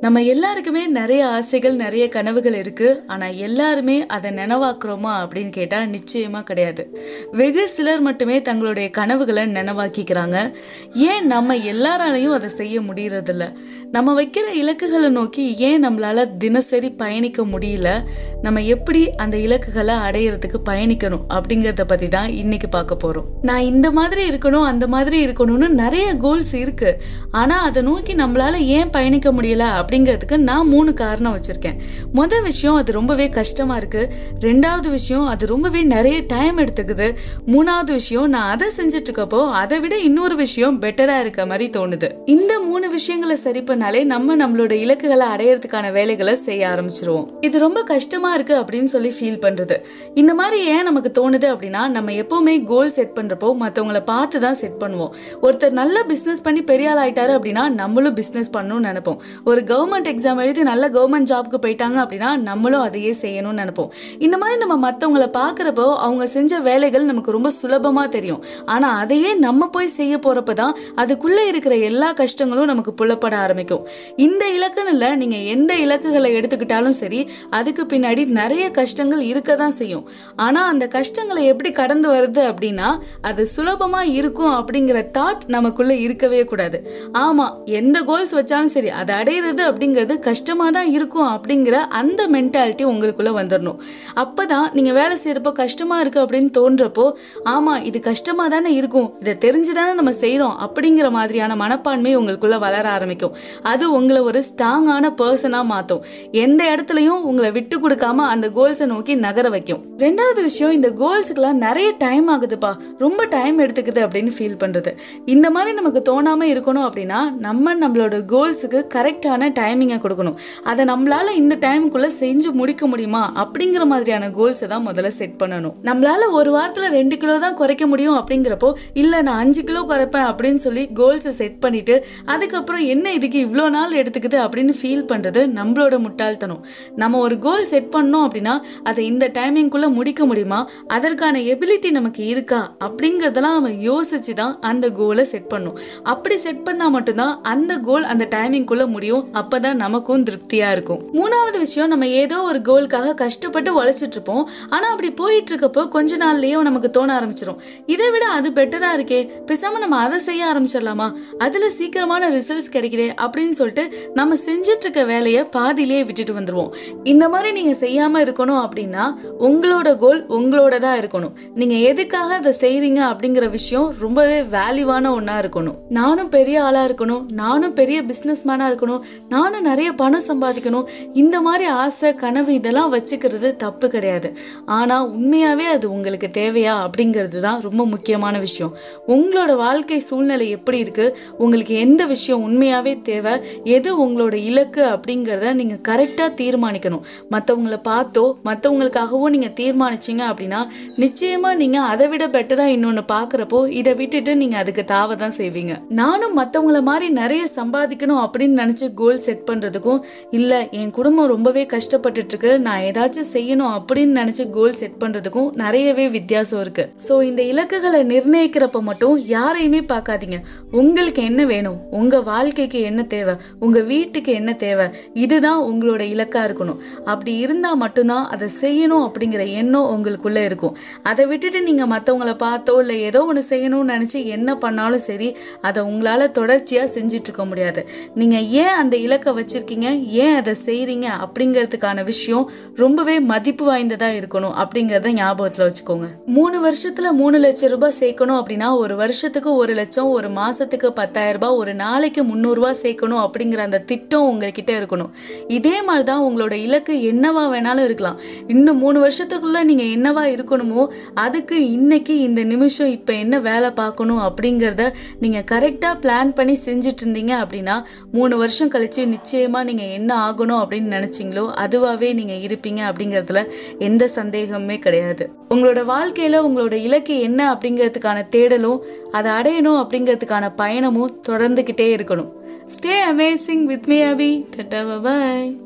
நம்ம எல்லாருக்குமே நிறைய ஆசைகள் நிறைய கனவுகள் இருக்கு. ஆனா எல்லாருமே அதை நினைவாக்குறோமா அப்படின்னு கேட்டா நிச்சயமா கிடையாது. வெகு சிலர் மட்டுமே தங்களுடைய கனவுகளை நினைவாக்கிக்கிறாங்க. ஏன் நம்ம எல்லாராலையும் அதை செய்ய முடியறதில்ல? நம்ம வைக்கிற இலக்குகளை நோக்கி ஏன் நம்மளால தினசரி பயணிக்க முடியல? நம்ம எப்படி அந்த இலக்குகளை அடையிறதுக்கு பயணிக்கணும் அப்படிங்கறத பத்தி தான் இன்னைக்கு பார்க்க போறோம். நான் இந்த மாதிரி இருக்கணும் அந்த மாதிரி இருக்கணும்னு நிறைய கோல்ஸ் இருக்கு. ஆனா அதை நோக்கி நம்மளால ஏன் பயணிக்க முடியல அப்படிங்கிறதுக்கு நான் மூணு காரணம் வச்சுருக்கேன். முதல் விஷயம் அது ரொம்பவே கஷ்டமாக இருக்கு. ரெண்டாவது விஷயம் அது ரொம்பவே நிறைய டைம் எடுத்துக்குது. மூணாவது விஷயம் நான் அதை செஞ்சிட்ருக்கப்போ அதை விட இன்னொரு விஷயம் பெட்டராக இருக்க மாதிரி தோணுது. இந்த மூணு விஷயங்களை சரி பண்ணாலே நம்ம நம்மளோட இலக்குகளை அடையறதுக்கான வேலைகளை செய்ய ஆரம்பிச்சிருவோம். இது ரொம்ப கஷ்டமாக இருக்கு அப்படின்னு சொல்லி ஃபீல் பண்ணுறது இந்த மாதிரி ஏன் நமக்கு தோணுது அப்படின்னா நம்ம எப்போவுமே கோல் செட் பண்ணுறப்போ மற்றவங்கள பார்த்து தான் செட் பண்ணுவோம். ஒருத்தர் நல்ல பிஸ்னஸ் பண்ணி பெரிய ஆள் ஆயிட்டாரு அப்படின்னா நம்மளும் பிஸ்னஸ் பண்ணணும்னு நினைப்போம். ஒரு கவர்மெண்ட் எக்ஸாம் எழுதி நல்ல கவர்மெண்ட் ஜாப்க்கு போயிட்டாங்க அப்படின்னா நம்மளும் அதையே செய்யணும்னு நினைப்போம். இந்த மாதிரி நம்ம மற்றவங்களை பார்க்குறப்போ அவங்க செஞ்ச வேலைகள் நமக்கு ரொம்ப சுலபமாக தெரியும். ஆனால் அதையே நம்ம போய் செய்ய போகிறப்ப தான் அதுக்குள்ளே இருக்கிற எல்லா கஷ்டங்களும் நமக்கு புலப்பட ஆரம்பிக்கும். இந்த இலக்குன்னு நீங்கள் எந்த இலக்குகளை எடுத்துக்கிட்டாலும் சரி அதுக்கு பின்னாடி நிறைய கஷ்டங்கள் இருக்க தான் செய்யும். ஆனால் அந்த கஷ்டங்களை எப்படி கடந்து வருது அப்படின்னா அது சுலபமாக இருக்கும் அப்படிங்கிற தாட் நமக்குள்ளே இருக்கவே கூடாது. ஆமாம் எந்த கோல்ஸ் வச்சாலும் சரி அதை அடையிறது அப்படிங்கிறது கஷ்டமா தான் இருக்கும் அப்படிங்கிற அந்த மென்டாலிட்டி உங்களுக்குள்ள வந்துடணும் அப்பதான் நீங்கள் வேலை செய்யறப்போ கஷ்டமா இருக்கு அப்படின்னு தோன்றப்போ ஆமாம் இது கஷ்டமா தானே இருக்கும் இதை தெரிஞ்சு தானே நம்ம செய்கிறோம் அப்படிங்கிற மாதிரியான மனப்பான்மை உங்களுக்குள்ள வளர ஆரம்பிக்கும். அது உங்களை ஒரு ஸ்ட்ராங்கான பர்சனாக மாற்றும் எந்த இடத்துலையும் உங்களை விட்டு கொடுக்காம அந்த கோல்ஸை நோக்கி நகர வைக்கும். ரெண்டாவது விஷயம் இந்த கோல்ஸுக்கெல்லாம் நிறைய டைம் ஆகுதுப்பா. ரொம்ப டைம் எடுத்துக்குது அப்படின்னு ஃபீல் பண்ணுறது இந்த மாதிரி நமக்கு தோணாமல் இருக்கணும் அப்படின்னா நம்ம நம்மளோட கோல்ஸுக்கு கரெக்டான டைமிங்கை கொடுக்கணும். அதை நம்மளால இந்த டைமுக்குள்ள செஞ்சு முடிக்க முடியுமா? அப்படிங்கிற மாதிரியான கோல்ஸை தான் முதல்ல செட் பண்ணணும். நம்மளால ஒரு வாரத்துல ரெண்டு கிலோ தான் குறைக்க முடியும் அப்படிங்கிறப்போ இல்லை நான் அஞ்சு கிலோ குறைப்பேன் அப்படின்னு சொல்லி கோல்ஸை செட் பண்ணிட்டு அதுக்கப்புறம் என்ன இதுக்கு இவ்வளோ நாள் எடுத்துக்குது அப்படின்னு ஃபீல் பண்ணுறது நம்மளோட முட்டாள்தனம். நம்ம ஒரு கோல் செட் பண்ணோம் அப்படின்னா அதை இந்த டைமிங்குள்ள முடிக்க முடியுமா? அதற்கான எபிலிட்டி நமக்கு இருக்கா? அப்படிங்கிறதெல்லாம் நம்ம யோசிச்சு தான் அந்த கோலை செட் பண்ணும் அப்படி செட் பண்ணால் மட்டும்தான் அந்த கோல் அந்த டைமிங்குள்ள முடியும். அப்பதான் நமக்கும் திருப்தியா இருக்கும். மூணாவது விஷயம் நம்ம ஏதோ ஒரு கோலுக்காக கஷ்டப்பட்டு உழைச்சிட்டு இருப்போம். ஆனா அப்படி போயிட்டு இருக்கப்போ கொஞ்ச நாள்லயே நமக்கு தோண ஆரம்பிச்சிடும் இதை விட அது பெட்டரா இருக்கே. பேசாம நம்ம அதை செய்ய ஆரம்பிச்சிடலாமா? அதுல சீக்கிரமான ரிசல்ட்ஸ் கிடைக்குதே அப்படின்னு சொல்லிட்டு நம்ம செஞ்சுட்டு இருக்க வேலையை பாதியிலேயே விட்டுட்டு வந்துருவோம். இந்த மாதிரி நீங்க செய்யாம இருக்கணும் அப்படின்னா உங்களோட கோல் உங்களோட தான் இருக்கணும். நீங்க எதுக்காக அதை செய்றீங்க அப்படிங்கிற விஷயம் ரொம்பவே வேல்யூவான ஒன்னா இருக்கணும். நானும் பெரிய ஆளா இருக்கணும். நானும் பெரிய பிசினஸ் மேனா இருக்கணும். நானும் நிறைய பணம் சம்பாதிக்கணும். இந்த மாதிரி ஆசை கனவு இதெல்லாம் வச்சுக்கிறது தப்பு கிடையாது. ஆனால் உண்மையாகவே அது உங்களுக்கு தேவையா அப்படிங்கிறது தான் ரொம்ப முக்கியமான விஷயம். உங்களோட வாழ்க்கை சூழ்நிலை எப்படி இருக்குது உங்களுக்கு எந்த விஷயம் உண்மையாகவே தேவை? எது உங்களோட இலக்கு அப்படிங்கிறத நீங்கள் கரெக்டாக தீர்மானிக்கணும். மற்றவங்களை பார்த்தோ மற்றவங்களுக்காகவோ நீங்கள் தீர்மானிச்சீங்க அப்படின்னா நிச்சயமாக நீங்கள் அதை விட பெட்டராக இன்னொன்று பார்க்குறப்போ இதை விட்டுட்டு நீங்கள் அதுக்கு தாவ தான் செய்வீங்க. நானும் மற்றவங்கள மாதிரி நிறைய சம்பாதிக்கணும் அப்படின்னு நினச்சி கோல்ஸ் செட் பண்ணுறதுக்கும் இல்ல என் குடும்பம் ரொம்பவே கஷ்டப்பட்டுட்டு இருக்கு நான் ஏதாச்சும் செய்யணும் அப்படின்னு நினச்சி கோல் செட் பண்றதுக்கும் நிறையவே வித்தியாசம் இருக்கு. ஸோ இந்த இலக்குகளை நிர்ணயிக்கிறப்ப மட்டும் யாரையுமே பார்க்காதீங்க. உங்களுக்கு என்ன வேணும்? உங்க வாழ்க்கைக்கு என்ன தேவை? உங்க வீட்டுக்கு என்ன தேவை? இதுதான் உங்களோட இலக்கா இருக்கணும். அப்படி இருந்தா மட்டும்தான் அதை செய்யணும் அப்படிங்கிற எண்ணம் உங்களுக்குள்ள இருக்கும். அதை விட்டுட்டு நீங்க மத்தவங்கள பார்த்தோ இல்ல ஏதோ ஒன்று செய்யணும்னு நினைச்சு என்ன பண்ணாலும் சரி அதை உங்களால தொடர்ச்சியா செஞ்சிட்ருக்க முடியாது. நீங்க ஏன் அந்த இலக்கு வச்சிருக்கீங்க. ஏன் அதை செய்கிறீங்க அப்படிங்கிறதுக்கான விஷயம் ரொம்பவே மதிப்பு வாய்ந்ததா இருக்கணும் அப்படிங்கறத ஞாபகத்துல வச்சுக்கோங்க. மூணு வருஷத்துல மூணு லட்சம் ரூபாய் சேர்க்கணும் அப்படின்னா ஒரு வருஷத்துக்கு ஒரு லட்சம் ஒரு மாசத்துக்கு பத்தாயிரம் ரூபாய் ஒரு நாளைக்கு முந்நூறுரூவா சேர்க்கணும் அப்படிங்கிற அந்த திட்டம் உங்ககிட்ட இருக்கணும். இதே மாதிரி தான் உங்களோட இலக்கு என்னவா வேணாலும் இருக்கலாம். இன்னும் மூணு வருஷத்துக்குள்ள நீங்க என்னவா இருக்கணுமோ அதுக்கு இன்னைக்கு இந்த நிமிஷம் இப்ப என்ன வேலை பார்க்கணும் அப்படிங்கறத நீங்க கரெக்டா பிளான் பண்ணி செஞ்சுட்டு இருந்தீங்க அப்படின்னா மூணு வருஷம் கழிச்சு நிச்சயமாக நீங்கள் என்ன ஆகணும் அப்படின்னு நினச்சிங்களோ அதுவாகவே நீங்கள் இருப்பீங்க அப்படிங்கறதுல எந்த சந்தேகமுமே கிடையாது. உங்களோட வாழ்க்கையில் உங்களோட இலக்கு என்ன அப்படிங்கிறதுக்கான தேடலும் அதை அடையணும் அப்படிங்கிறதுக்கான பயணமும் தொடர்ந்துக்கிட்டே இருக்கணும். Stay amazing with me Abi tata bye